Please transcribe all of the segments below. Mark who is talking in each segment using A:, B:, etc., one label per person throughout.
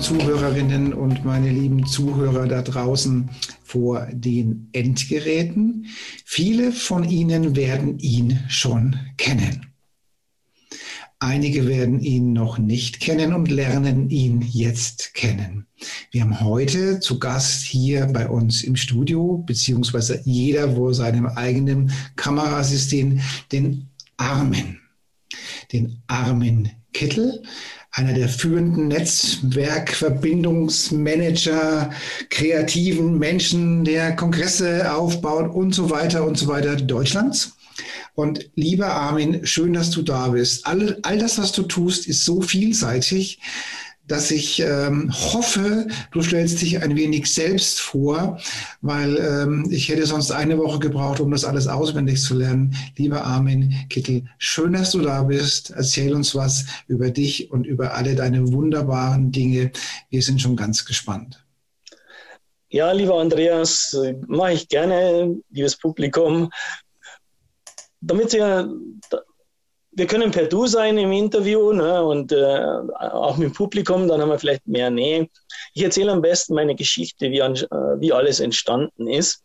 A: Zuhörerinnen und meine lieben Zuhörer da draußen vor den Endgeräten. Viele von Ihnen werden ihn schon kennen. Einige werden ihn noch nicht kennen und lernen ihn jetzt kennen. Wir haben heute zu Gast hier bei uns im Studio, beziehungsweise jeder vor seinem eigenen Kamerasystem, den Armen. Den Armen Kittel einer der führenden Netzwerkverbindungsmanager, kreativen Menschen, der Kongresse aufbaut und so weiter und so weiter Deutschlands. Und lieber Armin, schön, dass du da bist. All, all das, was du tust, ist so vielseitig dass ich ähm, hoffe, du stellst dich ein wenig selbst vor, weil ähm, ich hätte sonst eine Woche gebraucht, um das alles auswendig zu lernen. Lieber Armin Kittel, schön, dass du da bist. Erzähl uns was über dich und über alle deine wunderbaren Dinge. Wir sind schon ganz gespannt.
B: Ja, lieber Andreas, mache ich gerne, liebes Publikum. Damit ihr wir können per Du sein im Interview ne, und äh, auch mit dem Publikum, dann haben wir vielleicht mehr Nähe. Ich erzähle am besten meine Geschichte, wie, an, äh, wie alles entstanden ist.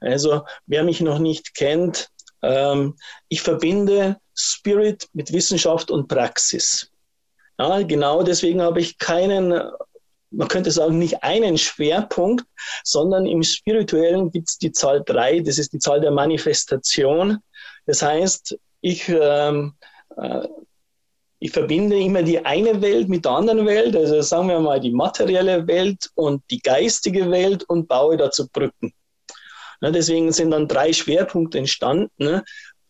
B: Also, wer mich noch nicht kennt, ähm, ich verbinde Spirit mit Wissenschaft und Praxis. Ja, genau deswegen habe ich keinen, man könnte sagen, nicht einen Schwerpunkt, sondern im Spirituellen gibt es die Zahl drei, das ist die Zahl der Manifestation. Das heißt, ich, ähm, äh, ich verbinde immer die eine Welt mit der anderen Welt, also sagen wir mal die materielle Welt und die geistige Welt und baue dazu Brücken. Ja, deswegen sind dann drei Schwerpunkte entstanden. Ne?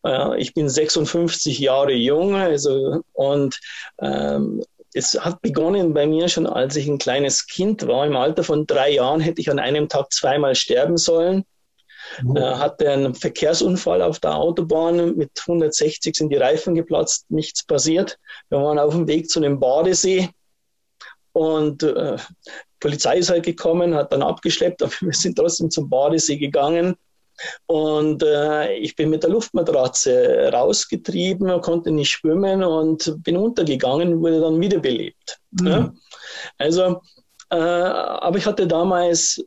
B: Äh, ich bin 56 Jahre jung also, und ähm, es hat begonnen bei mir schon, als ich ein kleines Kind war. Im Alter von drei Jahren hätte ich an einem Tag zweimal sterben sollen. Mhm. Äh, hatte einen Verkehrsunfall auf der Autobahn. Mit 160 sind die Reifen geplatzt, nichts passiert. Wir waren auf dem Weg zu einem Badesee und äh, Polizei ist halt gekommen, hat dann abgeschleppt, aber wir sind trotzdem zum Badesee gegangen. Und äh, ich bin mit der Luftmatratze rausgetrieben, konnte nicht schwimmen und bin untergegangen, wurde dann wiederbelebt. Mhm. Ja? Also, äh, aber ich hatte damals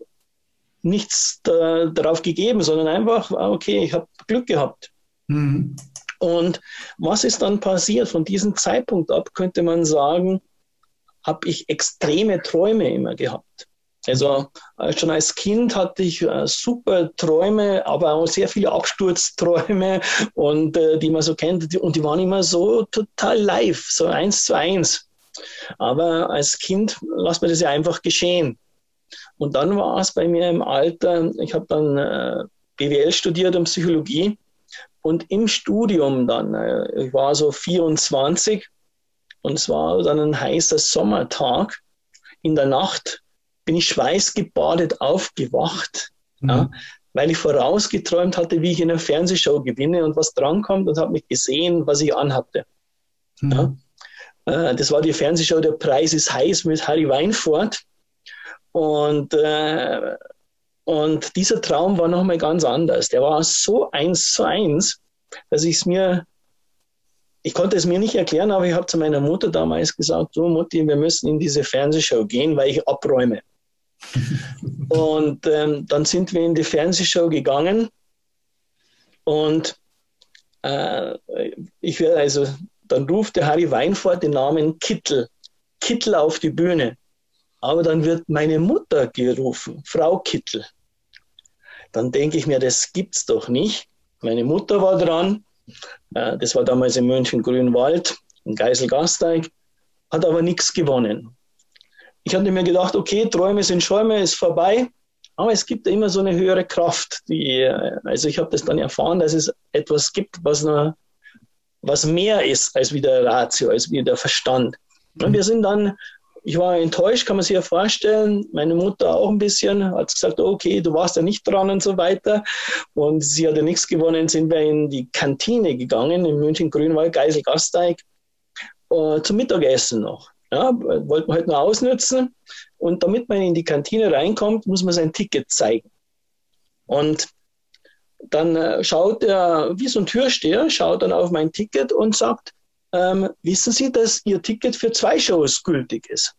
B: nichts da, darauf gegeben, sondern einfach, ah, okay, ich habe Glück gehabt. Mhm. Und was ist dann passiert? Von diesem Zeitpunkt ab könnte man sagen, habe ich extreme Träume immer gehabt. Also äh, schon als Kind hatte ich äh, super Träume, aber auch sehr viele Absturzträume und äh, die man so kennt die, und die waren immer so total live, so eins zu eins. Aber als Kind lässt man das ja einfach geschehen. Und dann war es bei mir im Alter, ich habe dann äh, BWL studiert und Psychologie. Und im Studium dann, äh, ich war so 24 und es war dann ein heißer Sommertag. In der Nacht bin ich schweißgebadet aufgewacht, mhm. ja, weil ich vorausgeträumt hatte, wie ich in einer Fernsehshow gewinne und was drankommt und habe mich gesehen, was ich anhatte. Mhm. Ja. Äh, das war die Fernsehshow Der Preis ist heiß mit Harry Weinfurt. Und, äh, und dieser Traum war nochmal ganz anders. Der war so eins zu eins, dass ich es mir, ich konnte es mir nicht erklären, aber ich habe zu meiner Mutter damals gesagt, du Mutti, wir müssen in diese Fernsehshow gehen, weil ich abräume. und ähm, dann sind wir in die Fernsehshow gegangen und äh, ich werde also, dann ruft der Harry Weinfurt den Namen Kittel, Kittel auf die Bühne. Aber dann wird meine Mutter gerufen, Frau Kittel. Dann denke ich mir, das gibt's doch nicht. Meine Mutter war dran. Äh, das war damals in München Grünwald, in Geiselgasteig, hat aber nichts gewonnen. Ich hatte mir gedacht, okay, Träume sind Schäume, ist vorbei. Aber es gibt immer so eine höhere Kraft. Die, äh, also ich habe das dann erfahren, dass es etwas gibt, was, noch, was mehr ist als wie der Ratio, als wie der Verstand. Und wir sind dann ich war enttäuscht, kann man sich ja vorstellen. Meine Mutter auch ein bisschen, hat gesagt, okay, du warst ja nicht dran und so weiter. Und sie hatte nichts gewonnen, sind wir in die Kantine gegangen, in München Grünwald, Geisel Gasteig, äh, zum Mittagessen noch. Ja, wollten wir halt nur ausnutzen. Und damit man in die Kantine reinkommt, muss man sein Ticket zeigen. Und dann äh, schaut er, wie so ein Türsteher, schaut dann auf mein Ticket und sagt, ähm, wissen Sie, dass Ihr Ticket für zwei Shows gültig ist?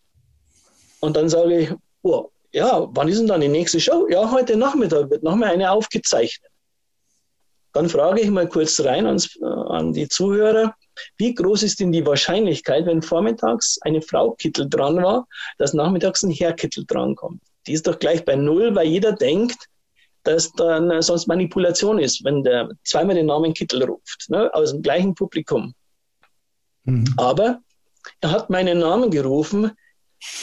B: Und dann sage ich, oh, ja, wann ist denn dann die nächste Show? Ja, heute Nachmittag wird nochmal eine aufgezeichnet. Dann frage ich mal kurz rein ans, äh, an die Zuhörer, wie groß ist denn die Wahrscheinlichkeit, wenn vormittags eine Frau Kittel dran war, dass nachmittags ein Herr Kittel drankommt? Die ist doch gleich bei Null, weil jeder denkt, dass dann sonst Manipulation ist, wenn der zweimal den Namen Kittel ruft, ne, aus dem gleichen Publikum. Mhm. Aber er hat meinen Namen gerufen,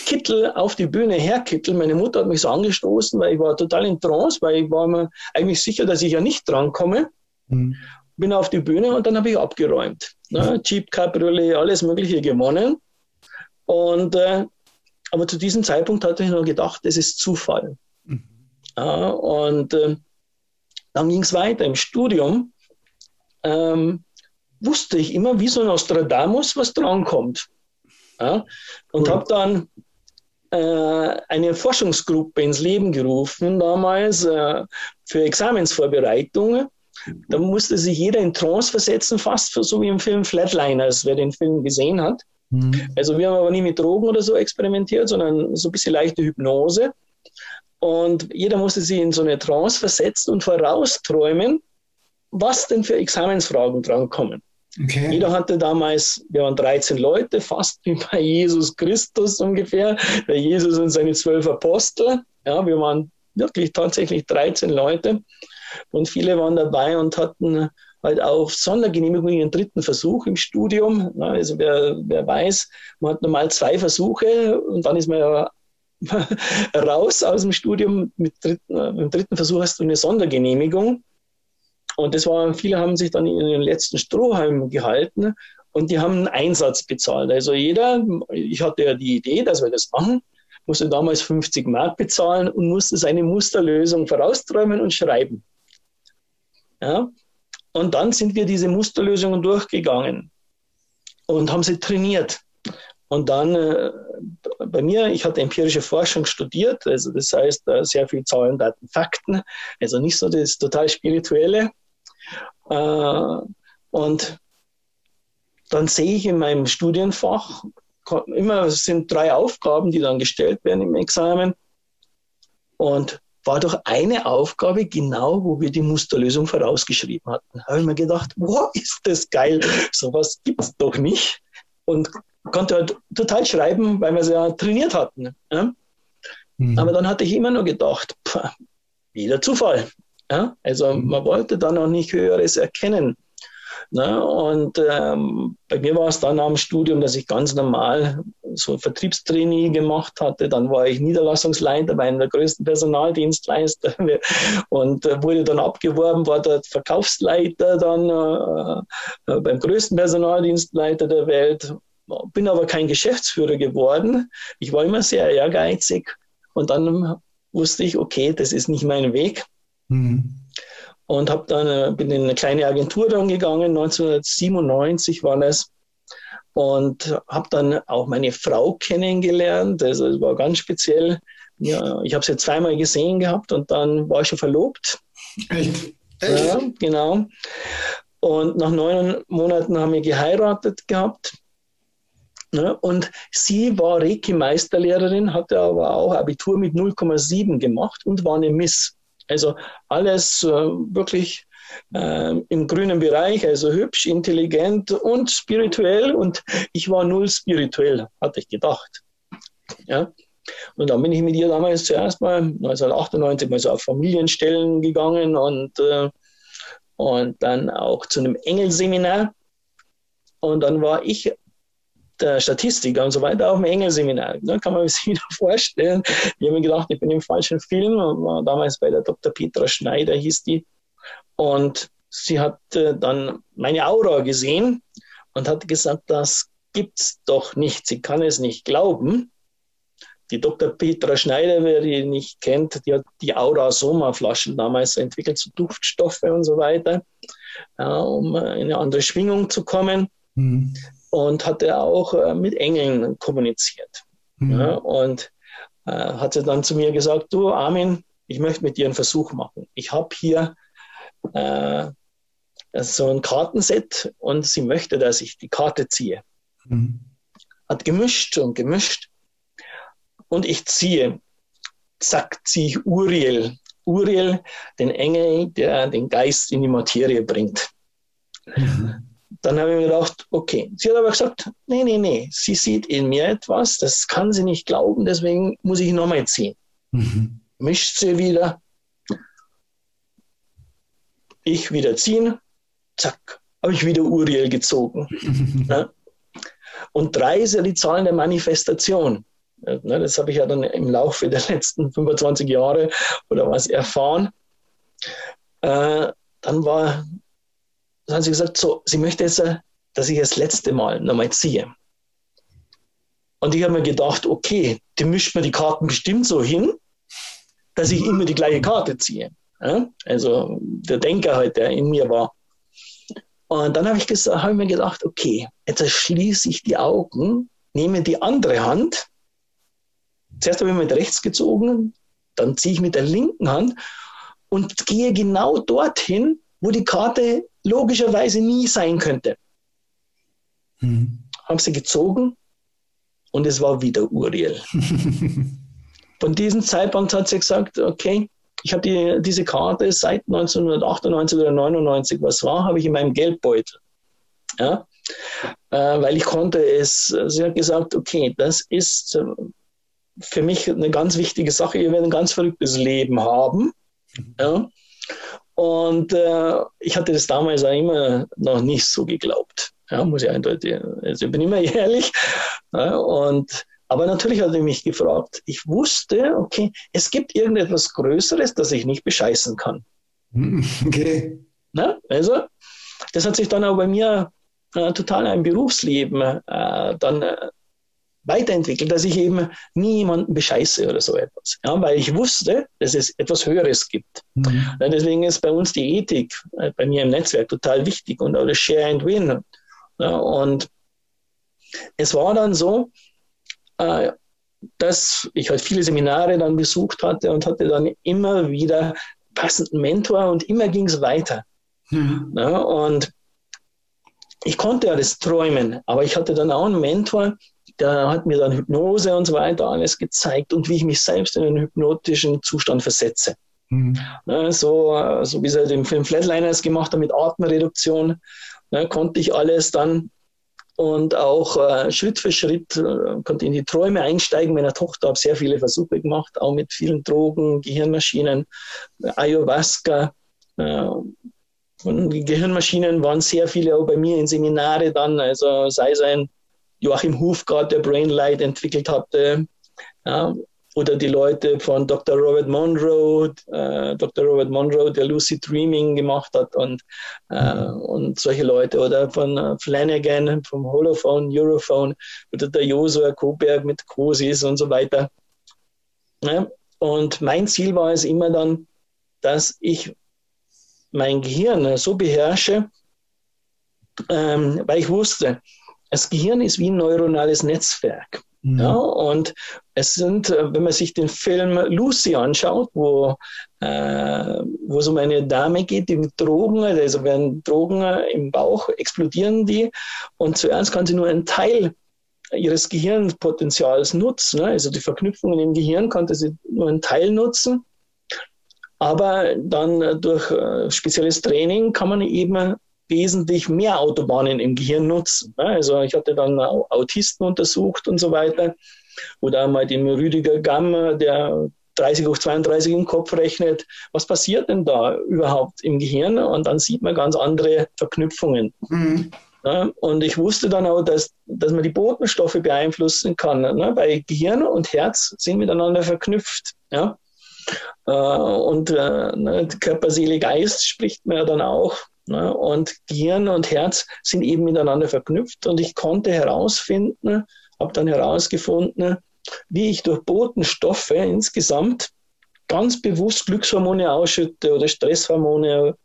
B: Kittel auf die Bühne, Herr Kittel. Meine Mutter hat mich so angestoßen, weil ich war total in Trance, weil ich war mir eigentlich sicher, dass ich ja nicht drankomme. Mhm. Bin auf die Bühne und dann habe ich abgeräumt. Ne? Jeep, Cabriolet, alles Mögliche gewonnen. Und, äh, aber zu diesem Zeitpunkt hatte ich noch gedacht, das ist Zufall. Mhm. Ja, und äh, dann ging es weiter im Studium. Ähm, wusste ich immer, wie so ein Nostradamus, was drankommt. Ja? Und cool. habe dann äh, eine Forschungsgruppe ins Leben gerufen, damals äh, für Examensvorbereitungen. Da musste sich jeder in Trance versetzen, fast so wie im Film Flatliners, wer den Film gesehen hat. Mhm. Also wir haben aber nie mit Drogen oder so experimentiert, sondern so ein bisschen leichte Hypnose. Und jeder musste sich in so eine Trance versetzen und vorausträumen, was denn für Examensfragen drankommen. Okay. Jeder hatte damals, wir waren 13 Leute, fast wie bei Jesus Christus ungefähr, der Jesus und seine zwölf Apostel. Ja, wir waren wirklich tatsächlich 13 Leute und viele waren dabei und hatten halt auch Sondergenehmigung im dritten Versuch im Studium. Also wer, wer weiß, man hat normal zwei Versuche und dann ist man ja raus aus dem Studium. Mit dritten, Im dritten Versuch hast du eine Sondergenehmigung. Und das war, viele haben sich dann in den letzten Strohhalm gehalten und die haben einen Einsatz bezahlt. Also jeder, ich hatte ja die Idee, dass wir das machen, musste damals 50 Mark bezahlen und musste seine Musterlösung vorausträumen und schreiben. Ja? Und dann sind wir diese Musterlösungen durchgegangen und haben sie trainiert. Und dann äh, bei mir, ich hatte empirische Forschung studiert, also das heißt äh, sehr viel Zahlen, Daten, Fakten, also nicht so das total spirituelle. Äh, und dann sehe ich in meinem Studienfach immer, es sind drei Aufgaben, die dann gestellt werden im Examen. Und war doch eine Aufgabe genau, wo wir die Musterlösung vorausgeschrieben hatten. Da habe ich mir gedacht, wow, ist das geil, sowas gibt es doch nicht. Und konnte halt total schreiben, weil wir es ja trainiert hatten. Ja? Mhm. Aber dann hatte ich immer nur gedacht, pff, wieder Zufall. Ja? Also mhm. man wollte dann auch nicht Höheres erkennen. Ne? Und ähm, bei mir war es dann am Studium, dass ich ganz normal so Vertriebstrainee gemacht hatte. Dann war ich Niederlassungsleiter bei einem der größten Personaldienstleister und äh, wurde dann abgeworben, war dort Verkaufsleiter dann äh, äh, beim größten Personaldienstleiter der Welt. Bin aber kein Geschäftsführer geworden. Ich war immer sehr ehrgeizig und dann wusste ich, okay, das ist nicht mein Weg. Mhm. Und habe dann, äh, bin in eine kleine Agentur dann gegangen, 1997 war das. Und habe dann auch meine Frau kennengelernt. Also es war ganz speziell. Ja, ich habe sie zweimal gesehen gehabt und dann war ich schon verlobt. Echt? Echt? Ja, genau. Und nach neun Monaten haben wir geheiratet gehabt. Ne? Und sie war Reiki-Meisterlehrerin, hatte aber auch Abitur mit 0,7 gemacht und war eine Miss. Also alles äh, wirklich äh, im grünen Bereich, also hübsch, intelligent und spirituell. Und ich war null spirituell, hatte ich gedacht. Ja. Und dann bin ich mit ihr damals zuerst mal 1998 mal so auf Familienstellen gegangen und, äh, und dann auch zu einem Engelseminar. Und dann war ich der Statistiker und so weiter auf dem Engelseminar. Da kann man sich wieder vorstellen. Ich habe mir gedacht, ich bin im falschen Film. Damals bei der Dr. Petra Schneider hieß die. Und sie hat äh, dann meine Aura gesehen und hat gesagt, das gibt's doch nicht. Sie kann es nicht glauben. die Dr. Petra Schneider, wer die nicht kennt, die hat die Aura Soma Flaschen damals entwickelt, so Duftstoffe und so weiter, ja, um in eine andere Schwingung zu kommen. Mhm. Und hatte auch äh, mit Engeln kommuniziert. Mhm. Ja, und äh, hat sie dann zu mir gesagt, du Armin, ich möchte mit dir einen Versuch machen. Ich habe hier äh, so ein Kartenset und sie möchte, dass ich die Karte ziehe. Mhm. Hat gemischt und gemischt und ich ziehe. Zack, ziehe ich Uriel. Uriel, den Engel, der den Geist in die Materie bringt. Mhm. Dann habe ich mir gedacht, okay. Sie hat aber gesagt, nee, nee, nee, sie sieht in mir etwas, das kann sie nicht glauben, deswegen muss ich nochmal ziehen. Mhm. Mischt sie wieder. Ich wieder ziehen, zack, habe ich wieder Uriel gezogen. ja. Und drei ist ja die Zahl der Manifestation. Ne, das habe ich ja dann im Laufe der letzten 25 Jahre oder was erfahren. Äh, dann war, dann hat sie gesagt, so, sie möchte jetzt, äh, dass ich das letzte Mal nochmal ziehe. Und ich habe mir gedacht, okay, die mischt mir die Karten bestimmt so hin, dass ich immer die gleiche Karte ziehe. Also der Denker halt, der in mir war. Und dann habe ich, hab ich mir gedacht, okay, jetzt schließe ich die Augen, nehme die andere Hand Zuerst habe ich mit rechts gezogen, dann ziehe ich mit der linken Hand und gehe genau dorthin, wo die Karte logischerweise nie sein könnte. Mhm. Habe sie gezogen und es war wieder Uriel. Von diesem Zeitpunkt hat sie gesagt, okay, ich habe die, diese Karte seit 1998 oder 99, was war, habe ich in meinem Geldbeutel. Ja? Äh, weil ich konnte es, sie hat gesagt, okay, das ist für mich eine ganz wichtige Sache. Ihr werdet ein ganz verrücktes Leben haben. Ja? Und äh, ich hatte das damals auch immer noch nicht so geglaubt. Ja, muss ich eindeutig. Also ich bin immer ehrlich. Ja, und, aber natürlich hatte ich mich gefragt. Ich wusste, okay, es gibt irgendetwas Größeres, das ich nicht bescheißen kann. Okay. Na, also, das hat sich dann auch bei mir äh, total ein Berufsleben äh, dann äh, weiterentwickelt, dass ich eben nie jemanden bescheiße oder so etwas. Ja, weil ich wusste, dass es etwas Höheres gibt. Mhm. Deswegen ist bei uns die Ethik äh, bei mir im Netzwerk total wichtig und auch das Share and Win. Ja, und es war dann so, äh, dass ich halt viele Seminare dann besucht hatte und hatte dann immer wieder passenden Mentor und immer ging es weiter. Mhm. Ja, und ich konnte ja das träumen, aber ich hatte dann auch einen Mentor, der hat mir dann Hypnose und so weiter alles gezeigt und wie ich mich selbst in einen hypnotischen Zustand versetze. Mhm. Ne, so, so wie sie den Film Flatliners gemacht haben mit Atemreduktion, ne, konnte ich alles dann und auch äh, Schritt für Schritt äh, konnte in die Träume einsteigen. Meiner Tochter habe sehr viele Versuche gemacht, auch mit vielen Drogen, Gehirnmaschinen, Ayahuasca. Äh, und die Gehirnmaschinen waren sehr viele auch bei mir in Seminare dann, also sei es ein Joachim Hufgart, der Brainlight entwickelt hatte. Ja, oder die Leute von Dr. Robert Monroe, äh, Dr. Robert Monroe, der Lucid Dreaming gemacht hat und, äh, und solche Leute. Oder von äh, Flanagan, vom Holophone, Europhone, oder der Josua Koberg mit Kosis und so weiter. Ja, und mein Ziel war es immer dann, dass ich mein Gehirn so beherrsche, ähm, weil ich wusste, das Gehirn ist wie ein neuronales Netzwerk. Mhm. Ja, und es sind, äh, wenn man sich den Film Lucy anschaut, wo, äh, wo es um eine Dame geht, die mit Drogen, also werden Drogen im Bauch, explodieren die und zuerst kann sie nur einen Teil ihres Gehirnpotenzials nutzen. Ne? Also die Verknüpfungen im Gehirn konnte sie nur einen Teil nutzen. Aber dann durch äh, spezielles Training kann man eben wesentlich mehr Autobahnen im Gehirn nutzen. Also ich hatte dann Autisten untersucht und so weiter. Oder mal den Rüdiger Gamm, der 30 hoch 32 im Kopf rechnet. Was passiert denn da überhaupt im Gehirn? Und dann sieht man ganz andere Verknüpfungen. Mhm. Ja, und ich wusste dann auch, dass, dass man die Botenstoffe beeinflussen kann. Ne? Weil Gehirn und Herz sind miteinander verknüpft. Ja? Äh, und äh, ne, Körper, Seele, Geist spricht man ja dann auch. Ne? Und Gehirn und Herz sind eben miteinander verknüpft und ich konnte herausfinden, habe dann herausgefunden, wie ich durch Botenstoffe insgesamt ganz bewusst Glückshormone ausschütte oder Stresshormone,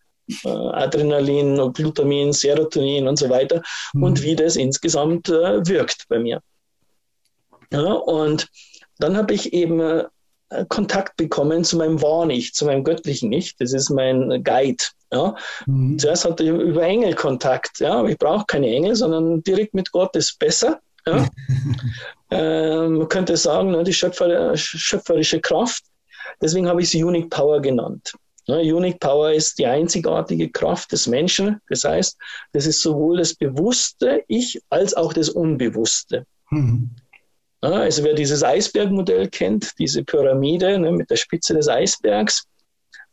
B: äh, Adrenalin, Glutamin, Serotonin und so weiter mhm. und wie das insgesamt äh, wirkt bei mir. Ja, und dann habe ich eben äh, Kontakt bekommen zu meinem Wahrnicht, zu meinem göttlichen Ich. Das ist mein Guide. Ja. Mhm. Zuerst hatte ich über Engel Kontakt. Ja, ich brauche keine Engel, sondern direkt mit Gott ist besser. Ja. äh, man könnte sagen, ne, die Schöpfer, schöpferische Kraft. Deswegen habe ich sie Unique Power genannt. Ne, Unique Power ist die einzigartige Kraft des Menschen. Das heißt, das ist sowohl das bewusste Ich als auch das Unbewusste. Mhm. Also wer dieses Eisbergmodell kennt, diese Pyramide ne, mit der Spitze des Eisbergs.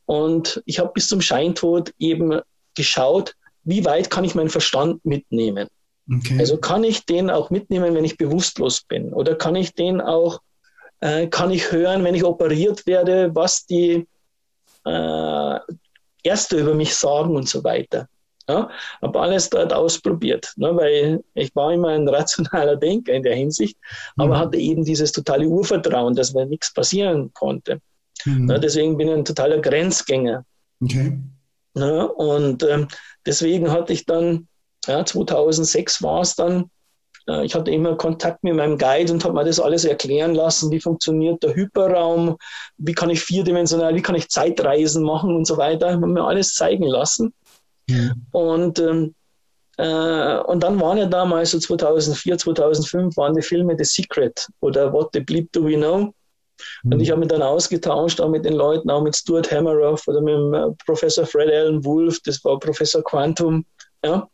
B: Und ich habe bis zum Scheintod eben geschaut, wie weit kann ich meinen Verstand mitnehmen. Okay. Also kann ich den auch mitnehmen, wenn ich bewusstlos bin? Oder kann ich den auch, äh, kann ich hören, wenn ich operiert werde, was die äh, Ärzte über mich sagen und so weiter. Ja, habe alles dort ausprobiert, ne, weil ich war immer ein rationaler Denker in der Hinsicht, aber mhm. hatte eben dieses totale Urvertrauen, dass mir nichts passieren konnte. Mhm. Ne, deswegen bin ich ein totaler Grenzgänger. Okay. Ne, und ähm, deswegen hatte ich dann, ja, 2006 war es dann, äh, ich hatte immer Kontakt mit meinem Guide und habe mir das alles erklären lassen, wie funktioniert der Hyperraum, wie kann ich vierdimensional, wie kann ich Zeitreisen machen und so weiter. Ich habe mir alles zeigen lassen. Mhm. Und, ähm, äh, und dann waren ja damals, so 2004, 2005, waren die Filme The Secret oder What the Bleep Do We Know? Mhm. Und ich habe mich dann ausgetauscht, auch mit den Leuten, auch mit Stuart Hammeroff oder mit dem äh, Professor Fred Allen Wolf, das war Professor Quantum. Ja?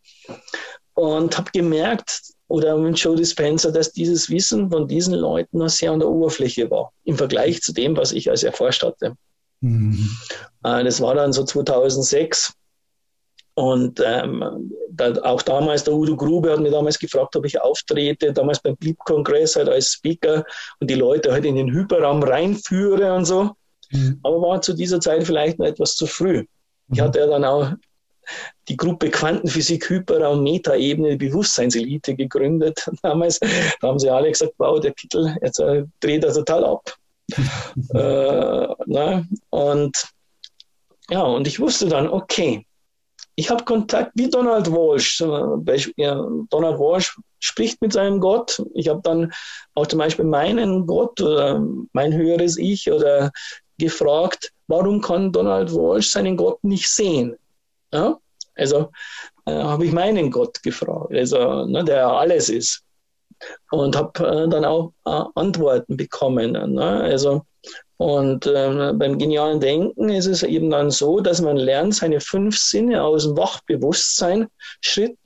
B: Und habe gemerkt, oder mit Joe Dispenza, dass dieses Wissen von diesen Leuten noch sehr an der Oberfläche war, im Vergleich zu dem, was ich als erforscht hatte. Mhm. Äh, das war dann so 2006. Und ähm, da, auch damals, der Udo Grube hat mich damals gefragt, ob ich auftrete, damals beim Bleep-Kongress halt als Speaker und die Leute halt in den Hyperraum reinführe und so. Mhm. Aber war zu dieser Zeit vielleicht noch etwas zu früh. Ich mhm. hatte ja dann auch die Gruppe Quantenphysik, Hyperraum, Metaebene, Bewusstseinselite gegründet. Damals da haben sie alle gesagt, wow, der Kittel, jetzt äh, dreht er total ab. äh, na, und ja, und ich wusste dann, okay, ich habe Kontakt wie Donald Walsh. Donald Walsh spricht mit seinem Gott. Ich habe dann auch zum Beispiel meinen Gott oder mein höheres Ich oder gefragt, warum kann Donald Walsh seinen Gott nicht sehen? Ja? Also äh, habe ich meinen Gott gefragt, also, ne, der alles ist. Und habe äh, dann auch äh, Antworten bekommen. Ne? Also und ähm, beim genialen Denken ist es eben dann so, dass man lernt, seine fünf Sinne aus dem Wachbewusstsein Schritt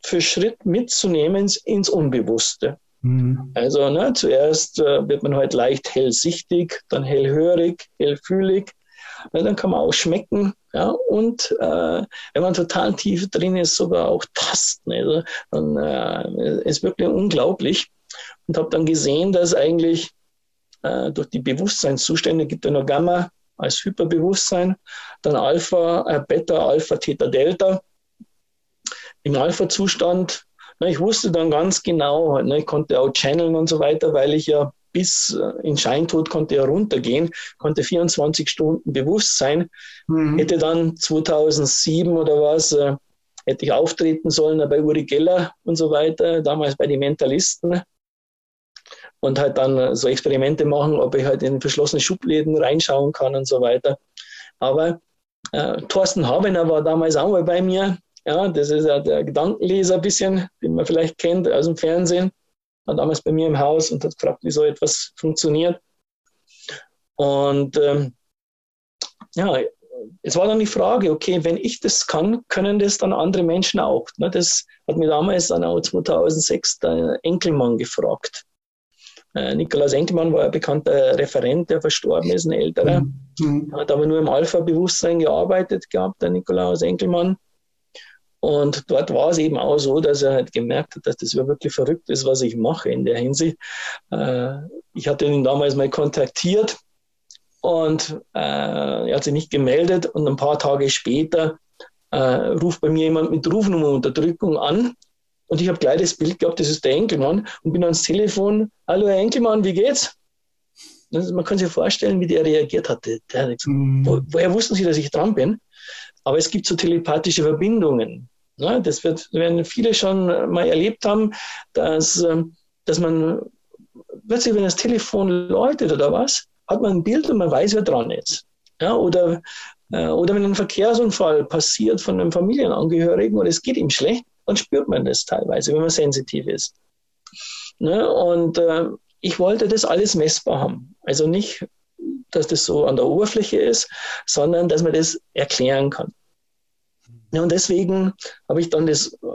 B: für Schritt mitzunehmen ins Unbewusste. Mhm. Also ne, zuerst äh, wird man halt leicht hellsichtig, dann hellhörig, hellfühlig. Ja, dann kann man auch schmecken. Ja, und äh, wenn man total tief drin ist, sogar auch tasten. Also, dann äh, ist wirklich unglaublich. Und habe dann gesehen, dass eigentlich äh, durch die Bewusstseinszustände gibt es noch Gamma als Hyperbewusstsein, dann Alpha, äh, Beta, Alpha, Theta, Delta. Im Alpha-Zustand, ich wusste dann ganz genau, ne, ich konnte auch channeln und so weiter, weil ich ja bis äh, in Scheintod konnte ja runtergehen, konnte 24 Stunden bewusst sein. Mhm. Hätte dann 2007 oder was, äh, hätte ich auftreten sollen bei Uri Geller und so weiter, damals bei den Mentalisten und halt dann so Experimente machen, ob ich halt in verschlossene Schubläden reinschauen kann und so weiter. Aber äh, Thorsten Habener war damals auch mal bei mir. Ja, das ist ja der Gedankenleser ein bisschen, den man vielleicht kennt aus dem Fernsehen. War damals bei mir im Haus und hat gefragt, wie so etwas funktioniert. Und ähm, ja, es war dann die Frage, okay, wenn ich das kann, können das dann andere Menschen auch. Ne? Das hat mir damals dann auch 2006 der Enkelmann gefragt. Äh, Nikolaus Enkelmann war ein bekannter Referent, der verstorben ist, ein älterer. Mhm. Hat aber nur im Alpha-Bewusstsein gearbeitet gehabt, der Nikolaus Enkelmann. Und dort war es eben auch so, dass er halt gemerkt hat, dass das wirklich verrückt ist, was ich mache in der Hinsicht. Äh, ich hatte ihn damals mal kontaktiert und äh, er hat sich nicht gemeldet und ein paar Tage später ruft bei mir jemand mit Rufnummerunterdrückung an Und ich habe gleich das Bild gehabt, das ist der Enkelmann und bin ans Telefon, hallo Herr Enkelmann, wie geht's? Man kann sich vorstellen, wie der reagiert hatte. Der hat gesagt, mhm. wo, woher wussten Sie, dass ich dran bin? Aber es gibt so telepathische Verbindungen. Ja, das wird, werden viele schon mal erlebt haben, dass, ähm, dass man plötzlich, wenn das Telefon läutet oder was, hat man ein Bild und man weiß, wer dran ist. Ja, oder, äh, oder wenn ein Verkehrsunfall passiert von einem Familienangehörigen und es geht ihm schlecht, dann spürt man das teilweise, wenn man sensitiv ist. Ne? Und äh, ich wollte das alles messbar haben. Also nicht, dass das so an der Oberfläche ist, sondern dass man das erklären kann. Ja, und deswegen habe ich dann das äh,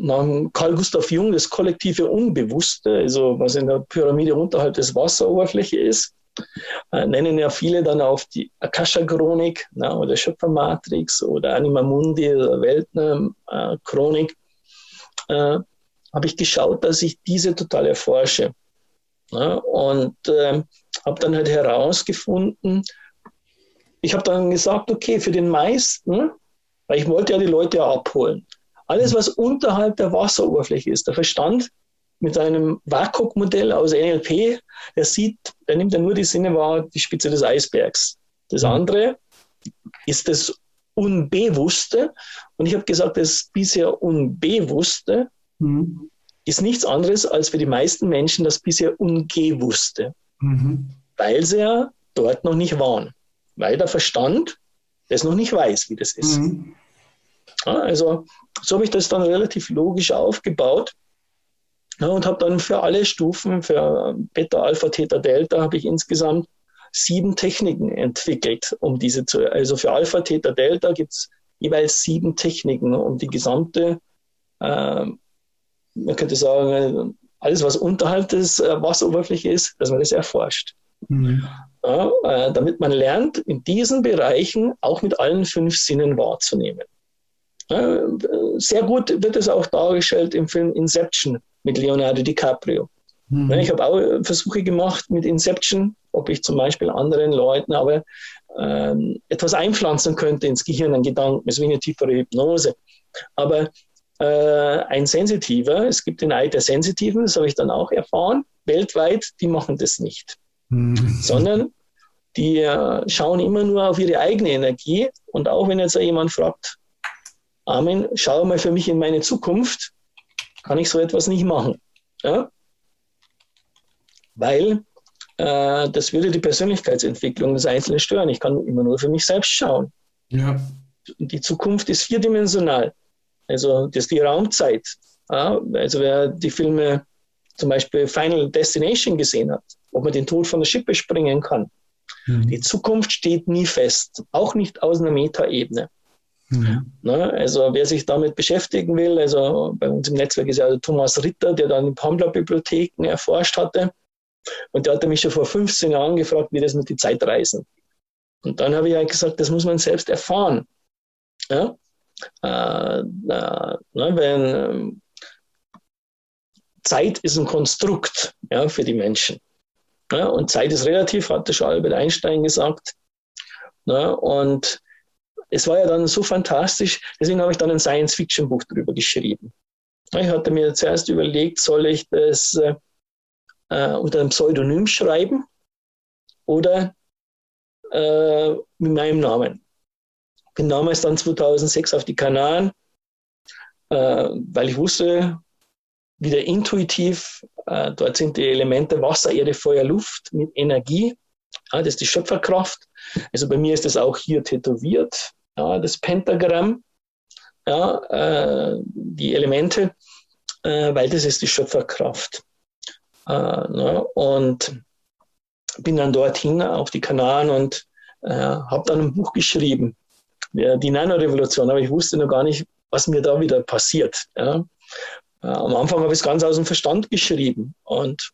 B: nach Karl Gustav Jung das kollektive Unbewusste, also was in der Pyramide unterhalb des Wasseroberfläche ist, äh, nennen ja viele dann auf die Akasha-Chronik ne, oder Schöpfermatrix oder Anima Mundi oder Weltner-Chronik, äh, habe ich geschaut, dass ich diese total erforsche. Ne, und äh, habe dann halt herausgefunden, ich habe dann gesagt, okay, für den meisten, weil ich wollte ja die Leute abholen, alles, was unterhalb der Wasseroberfläche ist, der Verstand mit seinem WAKOK-Modell aus NLP, der sieht, der nimmt ja nur die Sinne wahr, die Spitze des Eisbergs. Das mhm. andere ist das Unbewusste. Und ich habe gesagt, das bisher Unbewusste mhm. ist nichts anderes als für die meisten Menschen das bisher Ungewusste. Mhm. Weil sie ja dort noch nicht waren. Weil der Verstand das noch nicht weiß, wie das ist. Mhm. Ja, also so habe ich das dann relativ logisch aufgebaut. Ja, und habe dann für alle Stufen, für Beta, Alpha, Theta, Delta, habe ich insgesamt sieben Techniken entwickelt, um diese zu, also für Alpha, Theta, Delta gibt es jeweils sieben Techniken, um die gesamte, äh, man könnte sagen, alles, was unterhalb des äh, Wasseroberfläche ist, dass man das erforscht. Mhm. Ja, äh, damit man lernt, in diesen Bereichen auch mit allen fünf Sinnen wahrzunehmen. Ja, sehr gut wird es auch dargestellt im Film Inception mit Leonardo DiCaprio. Mhm. Ich habe auch Versuche gemacht mit Inception, ob ich zum Beispiel anderen Leuten aber ähm, etwas einpflanzen könnte ins Gehirn, einen Gedanken, das ist wie eine tiefere Hypnose. Aber äh, ein Sensitiver, es gibt den Eid der Sensitiven, das habe ich dann auch erfahren, weltweit, die machen das nicht. Mhm. Sondern die äh, schauen immer nur auf ihre eigene Energie. Und auch wenn jetzt jemand fragt, Armin, schau mal für mich in meine Zukunft, kann ich so etwas nicht machen. Ja? Weil äh, das würde die Persönlichkeitsentwicklung des Einzelnen stören. Ich kann immer nur für mich selbst schauen. Ja. Die Zukunft ist vierdimensional. Also das ist die Raumzeit. Ja? Also wer die Filme zum Beispiel Final Destination gesehen hat, ob man den Tod von der Schippe springen kann. Mhm. Die Zukunft steht nie fest, auch nicht aus einer Metaebene. Mhm. Ne? Also wer sich damit beschäftigen will, also bei uns im Netzwerk ist ja Thomas Ritter, der dann die Pambla-Bibliotheken erforscht hatte. Und der hatte mich schon vor 15 Jahren gefragt, wie das mit den Zeitreisen. Und dann habe ich halt gesagt, das muss man selbst erfahren. Ja? Äh, äh, ne? wenn, ähm, Zeit ist ein Konstrukt ja, für die Menschen. Ja? Und Zeit ist relativ, hatte schon Albert Einstein gesagt. Ja? Und es war ja dann so fantastisch, deswegen habe ich dann ein Science-Fiction-Buch darüber geschrieben. Ich hatte mir zuerst überlegt, soll ich das äh, unter einem Pseudonym schreiben oder äh, mit meinem Namen. Bin damals dann 2006 auf die Kanaren, äh, weil ich wusste, wieder intuitiv, äh, dort sind die Elemente Wasser, Erde, Feuer, Luft mit Energie. Ja, das ist die Schöpferkraft. Also bei mir ist das auch hier tätowiert ja, das Pentagramm, ja, äh, die Elemente, äh, weil das ist die Schöpferkraft. Äh, ne? Und bin dann dorthin auf die Kanaren und äh, habe dann ein Buch geschrieben, die Nano-Revolution, aber ich wusste noch gar nicht, was mir da wieder passiert. Ja? Äh, am Anfang habe ich es ganz aus dem Verstand geschrieben und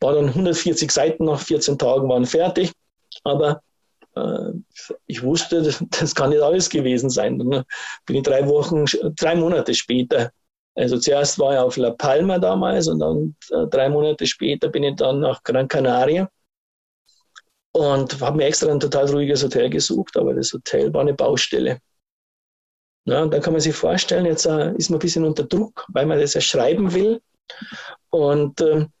B: war dann 140 Seiten nach 14 Tagen waren fertig, aber ich wusste, das kann nicht alles gewesen sein. Dann bin ich drei Wochen, drei Monate später, also zuerst war ich auf La Palma damals und dann äh, drei Monate später bin ich dann nach Gran Canaria und habe mir extra ein total ruhiges Hotel gesucht, aber das Hotel war eine Baustelle. Ja, da kann man sich vorstellen, jetzt äh, ist man ein bisschen unter Druck, weil man das ja schreiben will. Und ähm,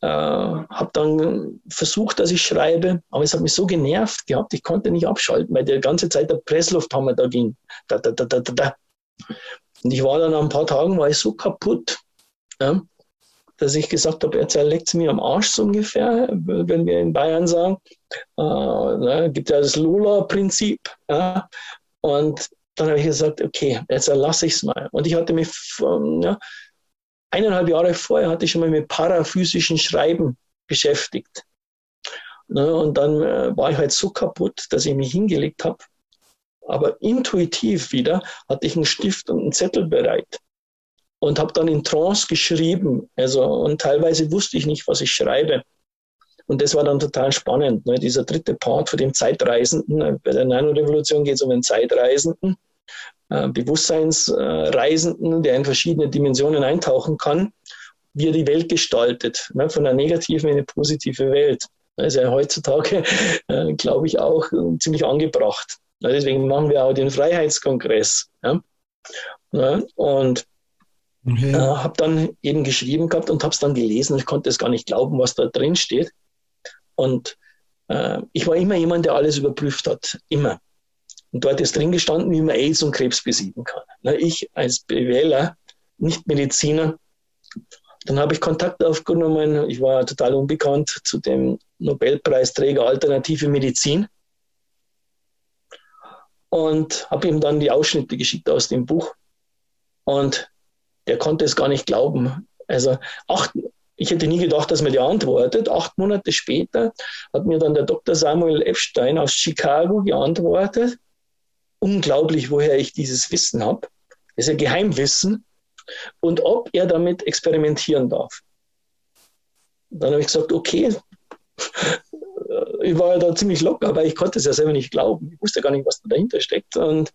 B: äh, habe dann versucht, dass ich schreibe, aber es hat mich so genervt gehabt, ich konnte nicht abschalten, weil die ganze Zeit der Presslufthammer da ging. Da, da, da, da, da. Und ich war dann nach ein paar Tagen war ich so kaputt, ja, dass ich gesagt habe, jetzt leckt es mir am Arsch so ungefähr, wenn wir in Bayern sagen. Äh, ne, gibt ja das Lola-Prinzip. Ja, und dann habe ich gesagt, okay, jetzt lasse ich es mal. Und ich hatte mich ja, eineinhalb Jahre vorher hatte ich schon mal mit paraphysischen Schreiben beschäftigt. Ne, und dann äh, war ich halt so kaputt, dass ich mich hingelegt habe. Aber intuitiv wieder hatte ich einen Stift und einen Zettel bereit und habe dann in Trance geschrieben. Also, und teilweise wusste ich nicht, was ich schreibe. Und das war dann total spannend. Ne? Dieser dritte Part für den Zeitreisenden. Bei der Nano-Revolution geht es um den Zeitreisenden, äh, Bewusstseinsreisenden, der in verschiedene Dimensionen eintauchen kann, wie er die Welt gestaltet, ne? von einer negativen in eine positive Welt. Ja heutzutage, äh, glaube ich, auch äh, ziemlich angebracht. Deswegen machen wir auch den Freiheitskongress. Ja? Ne? Und Okay. Äh, habe dann eben geschrieben gehabt und habe es dann gelesen. Ich konnte es gar nicht glauben, was da drin steht. Und äh, ich war immer jemand, der alles überprüft hat. Immer. Und dort ist drin gestanden, wie man AIDS und Krebs besiegen kann. Na, ich als BWLer, nicht Mediziner, dann habe ich Kontakt aufgenommen. Ich war total unbekannt zu dem Nobelpreisträger Alternative Medizin und habe ihm dann die Ausschnitte geschickt aus dem Buch. Und der konnte es gar nicht glauben. Also acht, ich hätte nie gedacht, dass mir die antwortet. Acht Monate später hat mir dann der Dr. Samuel Epstein aus Chicago geantwortet. Unglaublich, woher ich dieses Wissen habe. Das ist ja Geheimwissen. Und ob er damit experimentieren darf. Dann habe ich gesagt, okay. Ich war da ziemlich locker, aber ich konnte es ja selber nicht glauben. Ich wusste gar nicht, was da dahinter steckt. Und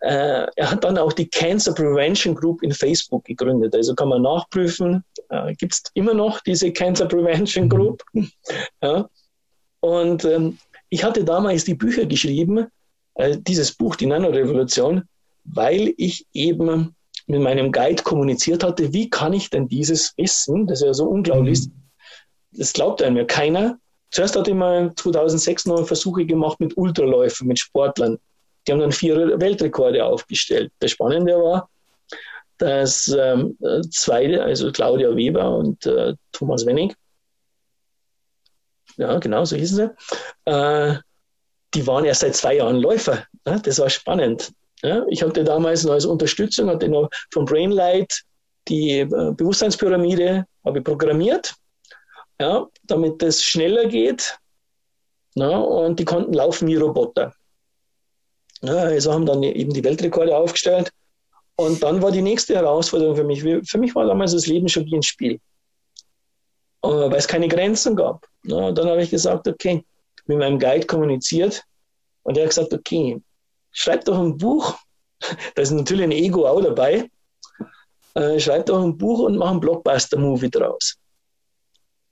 B: äh, er hat dann auch die Cancer Prevention Group in Facebook gegründet. Also kann man nachprüfen, äh, gibt es immer noch diese Cancer Prevention mhm. Group. ja. Und ähm, ich hatte damals die Bücher geschrieben, äh, dieses Buch, die Nanorevolution, weil ich eben mit meinem Guide kommuniziert hatte, wie kann ich denn dieses Wissen, das ja so unglaublich ist, mhm. das glaubt einem ja keiner. Zuerst hatte ich mal 2006 noch Versuche gemacht mit Ultraläufern, mit Sportlern. Die haben dann vier Weltrekorde aufgestellt. Das Spannende war, dass ähm, zwei, also Claudia Weber und äh, Thomas Wenning, ja, genau, so hießen sie, äh, die waren erst seit zwei Jahren Läufer. Ja, das war spannend. Ja, ich hatte damals noch als Unterstützung, hatte noch von Brainlight die äh, Bewusstseinspyramide habe programmiert, ja, damit das schneller geht. Ja, und die konnten laufen wie Roboter. Ja, also haben dann eben die Weltrekorde aufgestellt. Und dann war die nächste Herausforderung für mich. Für mich war damals das Leben schon wie ein Spiel, äh, weil es keine Grenzen gab. Ja, dann habe ich gesagt, okay, mit meinem Guide kommuniziert und er hat gesagt, okay, schreib doch ein Buch. Da ist natürlich ein Ego auch dabei. Äh, schreib doch ein Buch und mach einen Blockbuster-Movie draus.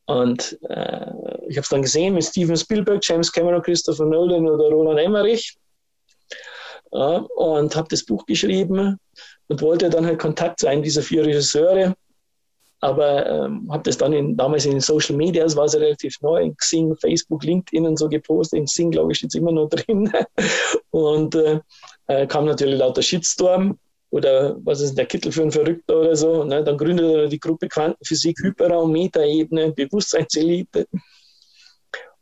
B: Und äh, ich habe es dann gesehen mit Steven Spielberg, James Cameron, Christopher Nolan oder Roland Emmerich ja, und habe das Buch geschrieben und wollte dann halt Kontakt einem dieser vier Regisseure. Aber ähm, habe das dann in, damals in den Social Media, das war es relativ neu, in Xing, Facebook, LinkedIn und so gepostet. In Xing, glaube ich, steht es immer noch drin. und äh, äh, kam natürlich lauter Shitstorm oder was ist der Kittel für ein Verrückter oder so. Ne? Dann gründete er die Gruppe Quantenphysik, Hyperraum, Metaebene, Bewusstseinselite.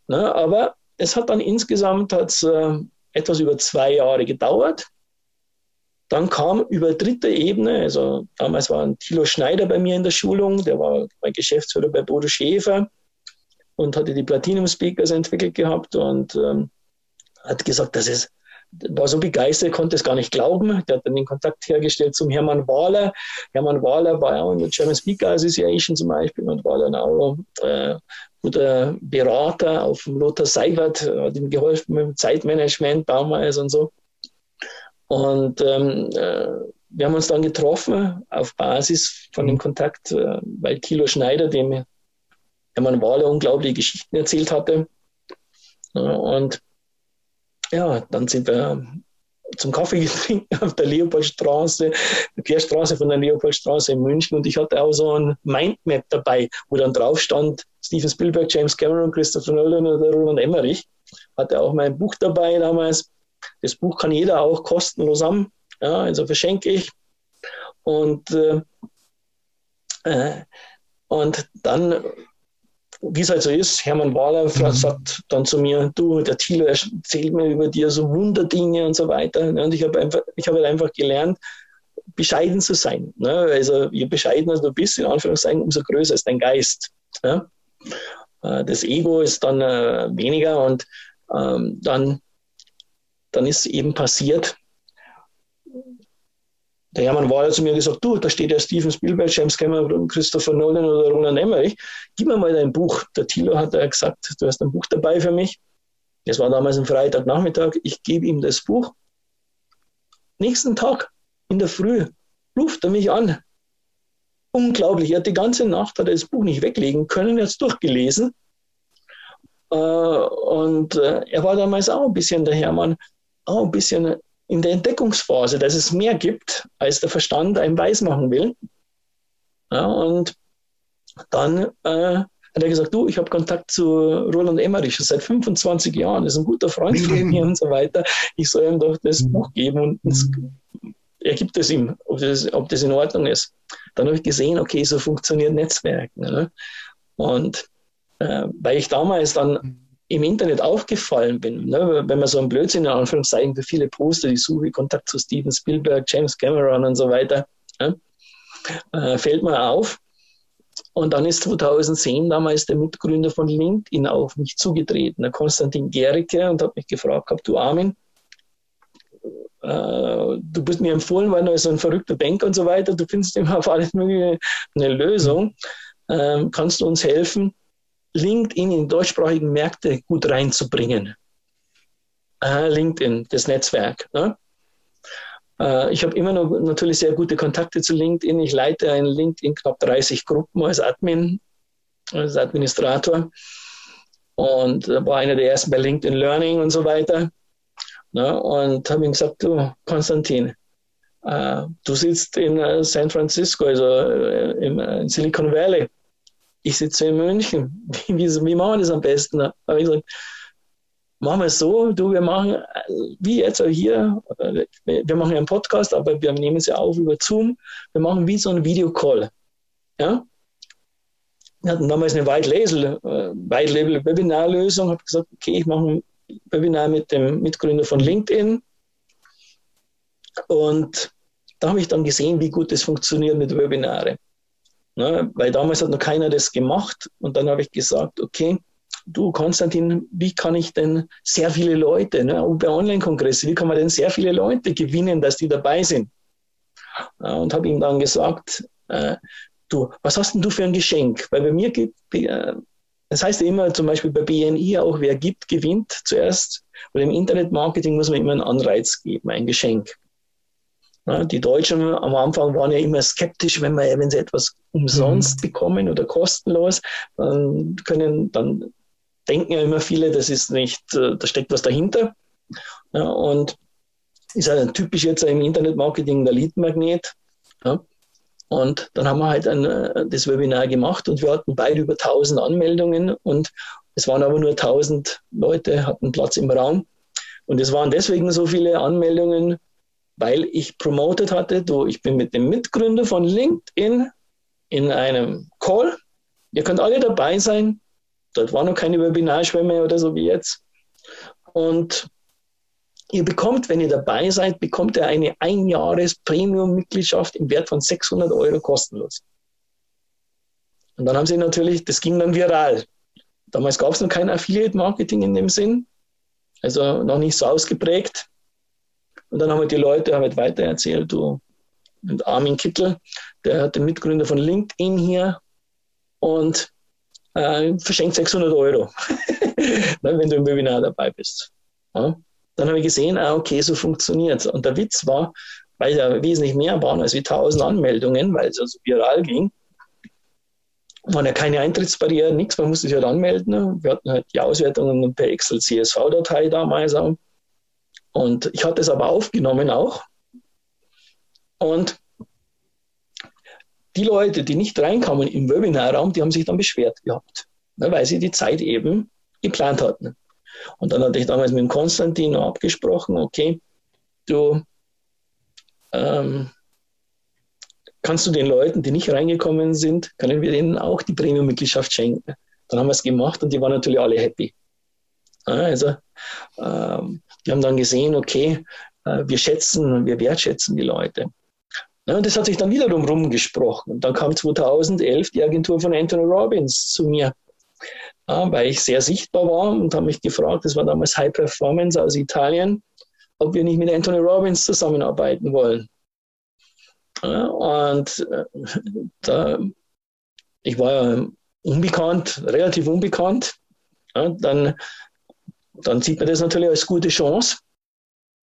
B: Ne? Aber es hat dann insgesamt hat's, äh, etwas über zwei Jahre gedauert. Dann kam über dritte Ebene, also damals war ein Thilo Schneider bei mir in der Schulung, der war mein Geschäftsführer bei Bodo Schäfer und hatte die Platinum Speakers entwickelt gehabt und ähm, hat gesagt, das ist war so begeistert, konnte es gar nicht glauben. Der hat dann den Kontakt hergestellt zum Hermann Wahler. Hermann Wahler war ja auch in der German Speaker Association zum Beispiel und war dann auch äh, guter Berater auf dem Lothar Seibert, hat ihm geholfen mit dem Zeitmanagement damals und so. Und ähm, äh, wir haben uns dann getroffen auf Basis von dem Kontakt, äh, weil Thilo Schneider, dem Hermann Wahler unglaubliche Geschichten erzählt hatte. Und ja, dann sind wir zum Kaffee getrunken auf der Leopoldstraße, der Querstraße von der Leopoldstraße in München und ich hatte auch so ein Mindmap dabei, wo dann drauf stand Steven Spielberg, James Cameron, Christopher Nolan oder Roland Emmerich. Hatte auch mein Buch dabei damals. Das Buch kann jeder auch kostenlos haben, ja, also verschenke ich. Und, äh, äh und dann wie es halt so ist, Hermann Wahler mhm. sagt dann zu mir, du, der Thilo erzählt mir über dir so Wunderdinge und so weiter. Und ich habe einfach, ich habe halt einfach gelernt, bescheiden zu sein. Ne? Also je bescheidener du bist, in Anführungszeichen, umso größer ist dein Geist. Ne? Das Ego ist dann äh, weniger und ähm, dann, dann ist eben passiert, der Hermann hat zu mir gesagt, du, da steht ja Steven Spielberg, James Cameron, Christopher Nolan oder Roland Emmerich. Gib mir mal dein Buch. Der Thilo hat ja gesagt, du hast ein Buch dabei für mich. Das war damals ein Freitagnachmittag. Ich gebe ihm das Buch. Nächsten Tag in der Früh ruft er mich an. Unglaublich. Er hat die ganze Nacht hat er das Buch nicht weglegen können. Er hat es durchgelesen. Äh, und äh, er war damals auch ein bisschen der Hermann, auch ein bisschen in der Entdeckungsphase, dass es mehr gibt, als der Verstand einem weismachen will. Ja, und dann äh, hat er gesagt, du, ich habe Kontakt zu Roland Emmerich schon seit 25 Jahren, ist ein guter Freund von mir und so weiter. Ich soll ihm doch das mhm. Buch geben und es, er gibt es ihm, ob das, ob das in Ordnung ist. Dann habe ich gesehen, okay, so funktioniert Netzwerken. Ne? Und äh, weil ich damals dann mhm im Internet aufgefallen bin, ne, wenn man so ein Blödsinn in Anführungszeichen für viele Poster, die Suche, Kontakt zu Steven Spielberg, James Cameron und so weiter, ne, äh, fällt mir auf. Und dann ist 2010 damals der Mitgründer von LinkedIn auf mich zugetreten, der Konstantin Gericke, und hat mich gefragt, ob du Armin, äh, du bist mir empfohlen worden als ein verrückter Banker und so weiter, du findest immer auf alles mögliche eine Lösung, ähm, kannst du uns helfen, LinkedIn in deutschsprachigen Märkte gut reinzubringen. Äh, LinkedIn, das Netzwerk. Ne? Äh, ich habe immer noch natürlich sehr gute Kontakte zu LinkedIn. Ich leite in LinkedIn knapp 30 Gruppen als Admin, als Administrator und war einer der ersten bei LinkedIn Learning und so weiter. Ne? Und habe ihm gesagt, du Konstantin, äh, du sitzt in äh, San Francisco, also äh, im, äh, Silicon Valley ich sitze in München. Wie, wie, wie machen wir das am besten? Da habe ich gesagt, machen wir es so, du, wir machen, wie jetzt hier, wir machen ja einen Podcast, aber wir nehmen es ja auf über Zoom, wir machen wie so einen Videocall. Ja? Wir hatten damals eine White Label, äh, White Label Webinarlösung, habe gesagt, okay, ich mache ein Webinar mit dem Mitgründer von LinkedIn. Und da habe ich dann gesehen, wie gut das funktioniert mit Webinare. Ne? Weil damals hat noch keiner das gemacht. Und dann habe ich gesagt, okay, du Konstantin, wie kann ich denn sehr viele Leute, ne, bei Online-Kongressen, wie kann man denn sehr viele Leute gewinnen, dass die dabei sind? Und habe ihm dann gesagt, äh, du, was hast denn du für ein Geschenk? Weil bei mir gibt, äh, das heißt ja immer zum Beispiel bei BNI auch, wer gibt, gewinnt zuerst. Und im Internetmarketing muss man immer einen Anreiz geben, ein Geschenk. Die Deutschen am Anfang waren ja immer skeptisch, wenn, man, wenn sie etwas umsonst mhm. bekommen oder kostenlos, dann können, dann denken ja immer viele, das ist nicht, äh, da steckt was dahinter. Ja, und ist ja typisch jetzt im Internetmarketing der Lead-Magnet. Ja. Und dann haben wir halt ein, äh, das Webinar gemacht und wir hatten beide über 1000 Anmeldungen und es waren aber nur 1000 Leute, hatten Platz im Raum. Und es waren deswegen so viele Anmeldungen, weil ich promotet hatte, du, ich bin mit dem Mitgründer von LinkedIn in einem Call. Ihr könnt alle dabei sein. Dort war noch keine Webinarschwemme oder so wie jetzt. Und ihr bekommt, wenn ihr dabei seid, bekommt ihr eine Einjahres-Premium-Mitgliedschaft im Wert von 600 Euro kostenlos. Und dann haben sie natürlich, das ging dann viral. Damals gab es noch kein Affiliate-Marketing in dem Sinn, also noch nicht so ausgeprägt. Und dann haben wir die Leute haben halt weitererzählt, du, und Armin Kittel, der hat den Mitgründer von LinkedIn hier und äh, verschenkt 600 Euro, wenn du im Webinar dabei bist. Ja? Dann habe ich gesehen, ah, okay, so funktioniert Und der Witz war, weil ja wesentlich mehr waren als wie 1000 Anmeldungen, weil es ja so viral ging, waren ja keine Eintrittsbarrieren, nichts, man musste sich halt anmelden. Wir hatten halt die Auswertungen per Excel-CSV-Datei damals auch. Und ich hatte es aber aufgenommen auch. Und die Leute, die nicht reinkamen im Webinarraum, die haben sich dann beschwert gehabt, ne, weil sie die Zeit eben geplant hatten. Und dann hatte ich damals mit Konstantin abgesprochen, okay, du ähm, kannst du den Leuten, die nicht reingekommen sind, können wir ihnen auch die Premium-Mitgliedschaft schenken. Dann haben wir es gemacht und die waren natürlich alle happy. Also, ähm, die haben dann gesehen, okay, äh, wir schätzen und wir wertschätzen die Leute. Ja, und das hat sich dann wiederum rumgesprochen. Und dann kam 2011 die Agentur von Anthony Robbins zu mir, ja, weil ich sehr sichtbar war und habe mich gefragt, das war damals High Performance aus Italien, ob wir nicht mit Anthony Robbins zusammenarbeiten wollen. Ja, und äh, da, ich war ja unbekannt, relativ unbekannt. Dann, dann sieht man das natürlich als gute Chance.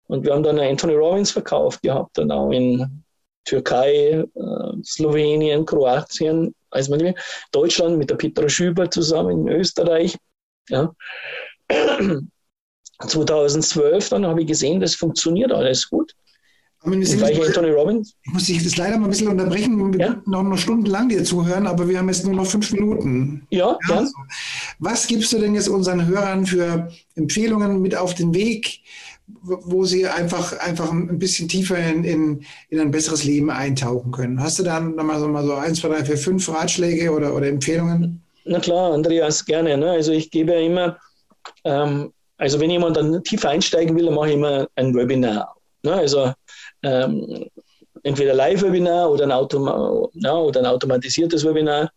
B: Und wir haben dann Anthony Robbins verkauft gehabt, dann auch in Türkei, äh, Slowenien, Kroatien, also Deutschland mit der Petra Schüber zusammen in Österreich. Ja. 2012 dann habe ich gesehen, das funktioniert alles gut.
A: Ich, ich, Tony Robbins? ich muss dich das leider mal ein bisschen unterbrechen. Wir ja? könnten noch, noch stundenlang dir zuhören, aber wir haben jetzt nur noch fünf Minuten.
B: Ja, ja. Also,
A: was gibst du denn jetzt unseren Hörern für Empfehlungen mit auf den Weg, wo sie einfach, einfach ein bisschen tiefer in, in, in ein besseres Leben eintauchen können? Hast du da mal so, mal so eins, zwei, drei, vier, fünf Ratschläge oder, oder Empfehlungen?
B: Na klar, Andreas, gerne. Ne? Also ich gebe ja immer, ähm, also wenn jemand dann tiefer einsteigen will, dann mache ich immer ein Webinar. Ne? Also ähm, entweder Live-Webinar oder, ein ja, oder ein automatisiertes Webinar.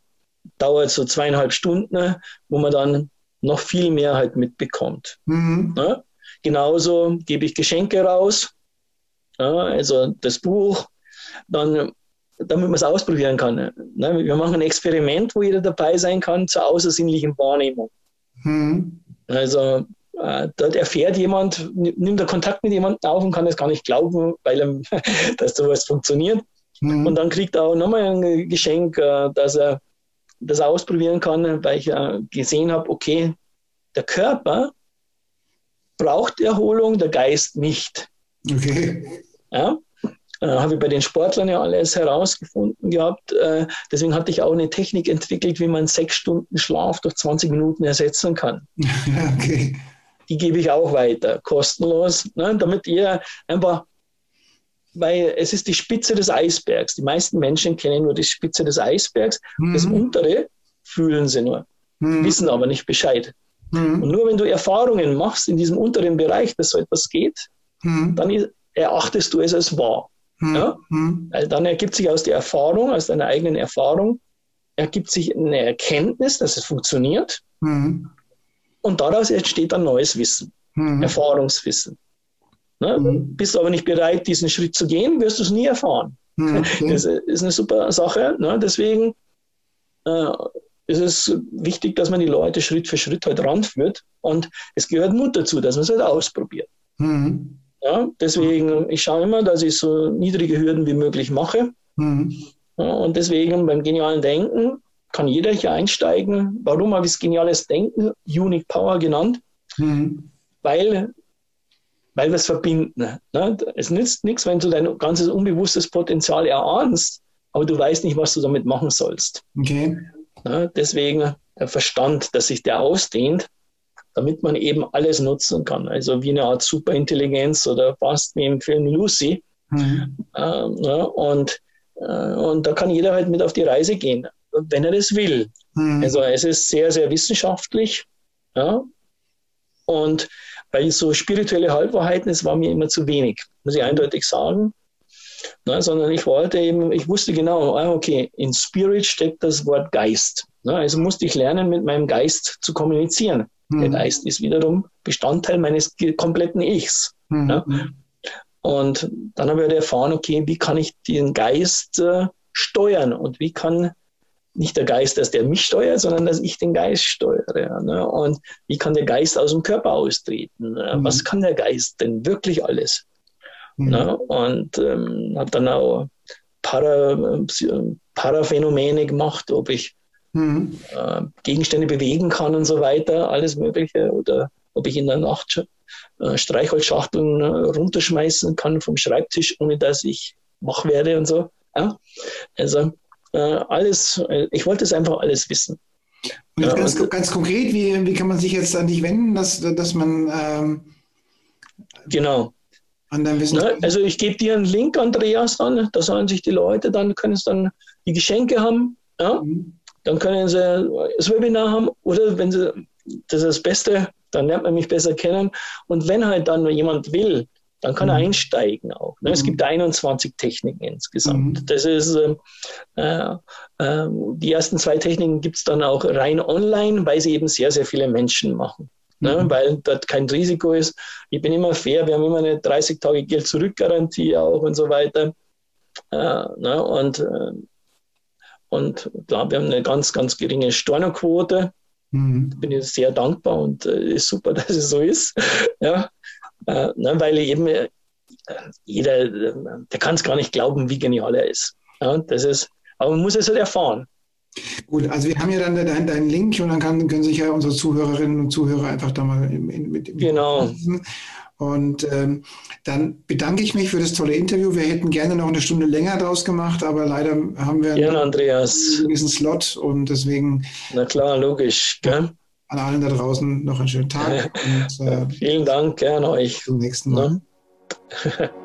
B: Dauert so zweieinhalb Stunden, wo man dann noch viel mehr halt mitbekommt. Mhm. Ja? Genauso gebe ich Geschenke raus, ja, also das Buch, dann, damit man es ausprobieren kann. Ne? Wir machen ein Experiment, wo jeder dabei sein kann zur außersinnlichen Wahrnehmung. Mhm. Also dort erfährt jemand, nimmt er Kontakt mit jemandem auf und kann es gar nicht glauben, weil er, dass sowas funktioniert. Mhm. Und dann kriegt er auch nochmal ein Geschenk, äh, dass er das ausprobieren kann, weil ich äh, gesehen habe, okay, der Körper braucht Erholung, der Geist nicht. Okay. Ja? Äh, habe ich bei den Sportlern ja alles herausgefunden gehabt. Äh, deswegen hatte ich auch eine Technik entwickelt, wie man sechs Stunden Schlaf durch 20 Minuten ersetzen kann. Okay die gebe ich auch weiter, kostenlos, ne, damit ihr einfach, weil es ist die Spitze des Eisbergs. Die meisten Menschen kennen nur die Spitze des Eisbergs. Mhm. Das untere fühlen sie nur, mhm. wissen aber nicht Bescheid. Mhm. Und nur wenn du Erfahrungen machst in diesem unteren Bereich, dass so etwas geht, mhm. dann erachtest du es als wahr. Mhm. Ja? Weil dann ergibt sich aus der Erfahrung, aus deiner eigenen Erfahrung, ergibt sich eine Erkenntnis, dass es funktioniert. Mhm. Und daraus entsteht dann neues Wissen, mhm. Erfahrungswissen. Ne? Mhm. Bist du aber nicht bereit, diesen Schritt zu gehen, wirst du es nie erfahren. Mhm. Das ist eine super Sache. Ne? Deswegen äh, ist es wichtig, dass man die Leute Schritt für Schritt halt ranführt. Und es gehört Mut dazu, dass man es halt ausprobiert. Mhm. Ja, deswegen, ich schaue immer, dass ich so niedrige Hürden wie möglich mache. Mhm. Ja, und deswegen beim genialen Denken kann jeder hier einsteigen. Warum habe ich es geniales Denken, Unique Power genannt? Mhm. Weil, weil wir es verbinden. Ne? Es nützt nichts, wenn du dein ganzes unbewusstes Potenzial erahnst, aber du weißt nicht, was du damit machen sollst. Okay. Ne? Deswegen der Verstand, dass sich der ausdehnt, damit man eben alles nutzen kann. Also wie eine Art Superintelligenz oder fast wie im Film Lucy. Mhm. Ähm, ne? und, äh, und da kann jeder halt mit auf die Reise gehen wenn er das will. Mhm. Also es ist sehr, sehr wissenschaftlich. Ja? Und bei so spirituelle Halbwahrheiten, es war mir immer zu wenig, muss ich eindeutig sagen. Na, sondern ich wollte eben, ich wusste genau, ah, okay, in Spirit steckt das Wort Geist. Na, also musste ich lernen, mit meinem Geist zu kommunizieren. Mhm. Der Geist ist wiederum Bestandteil meines kompletten Ichs. Mhm. Ja? Und dann habe ich halt erfahren, okay, wie kann ich den Geist äh, steuern und wie kann nicht der Geist, dass der mich steuert, sondern dass ich den Geist steuere. Ne? Und wie kann der Geist aus dem Körper austreten? Ne? Mhm. Was kann der Geist denn wirklich alles? Mhm. Ne? Und ähm, habe dann auch Para, Paraphänomene gemacht, ob ich mhm. äh, Gegenstände bewegen kann und so weiter, alles Mögliche, oder ob ich in der Nacht äh, Streichholzschachteln äh, runterschmeißen kann vom Schreibtisch, ohne dass ich wach werde und so. Ja? Also äh, alles, äh, ich wollte es einfach alles wissen.
A: Und jetzt ganz, ganz konkret, wie, wie kann man sich jetzt an dich wenden, dass, dass man ähm,
B: genau
A: an dein Wissen.
B: Ne? Also ich gebe dir einen Link, Andreas, dann, da sollen sich die Leute, dann können sie dann die Geschenke haben, ja? Mhm. dann können sie das Webinar haben oder wenn sie, das ist das Beste, dann lernt man mich besser kennen und wenn halt dann jemand will, dann kann mhm. er einsteigen auch. Ne? Mhm. Es gibt 21 Techniken insgesamt. Mhm. Das ist, ähm, äh, äh, die ersten zwei Techniken gibt es dann auch rein online, weil sie eben sehr, sehr viele Menschen machen. Ne? Mhm. Weil dort kein Risiko ist. Ich bin immer fair, wir haben immer eine 30 Tage Geld zurück-Garantie auch und so weiter. Äh, ne? Und, äh, und klar, wir haben eine ganz, ganz geringe Stornoquote. Mhm. Bin ich sehr dankbar und äh, ist super, dass es so ist. ja. Äh, ne, weil eben äh, jeder, der kann es gar nicht glauben, wie genial er ist. Ja, das ist, aber man muss es halt erfahren.
A: Gut, also wir haben ja dann deinen, deinen Link und dann kann, können sich ja unsere Zuhörerinnen und Zuhörer einfach da mal mit, mit
B: genau.
A: Und ähm, dann bedanke ich mich für das tolle Interview. Wir hätten gerne noch eine Stunde länger draus gemacht, aber leider haben wir
B: Andreas.
A: einen gewissen Slot und deswegen.
B: Na klar, logisch. Gell?
A: An allen da draußen noch einen schönen Tag.
B: Und, äh, Vielen Dank, gerne euch.
A: Bis zum nächsten Mal. Ja.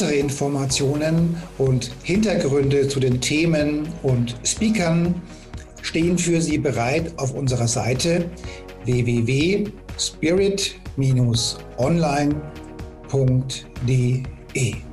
A: weitere Informationen und Hintergründe zu den Themen und Speakern stehen für Sie bereit auf unserer Seite www.spirit-online.de.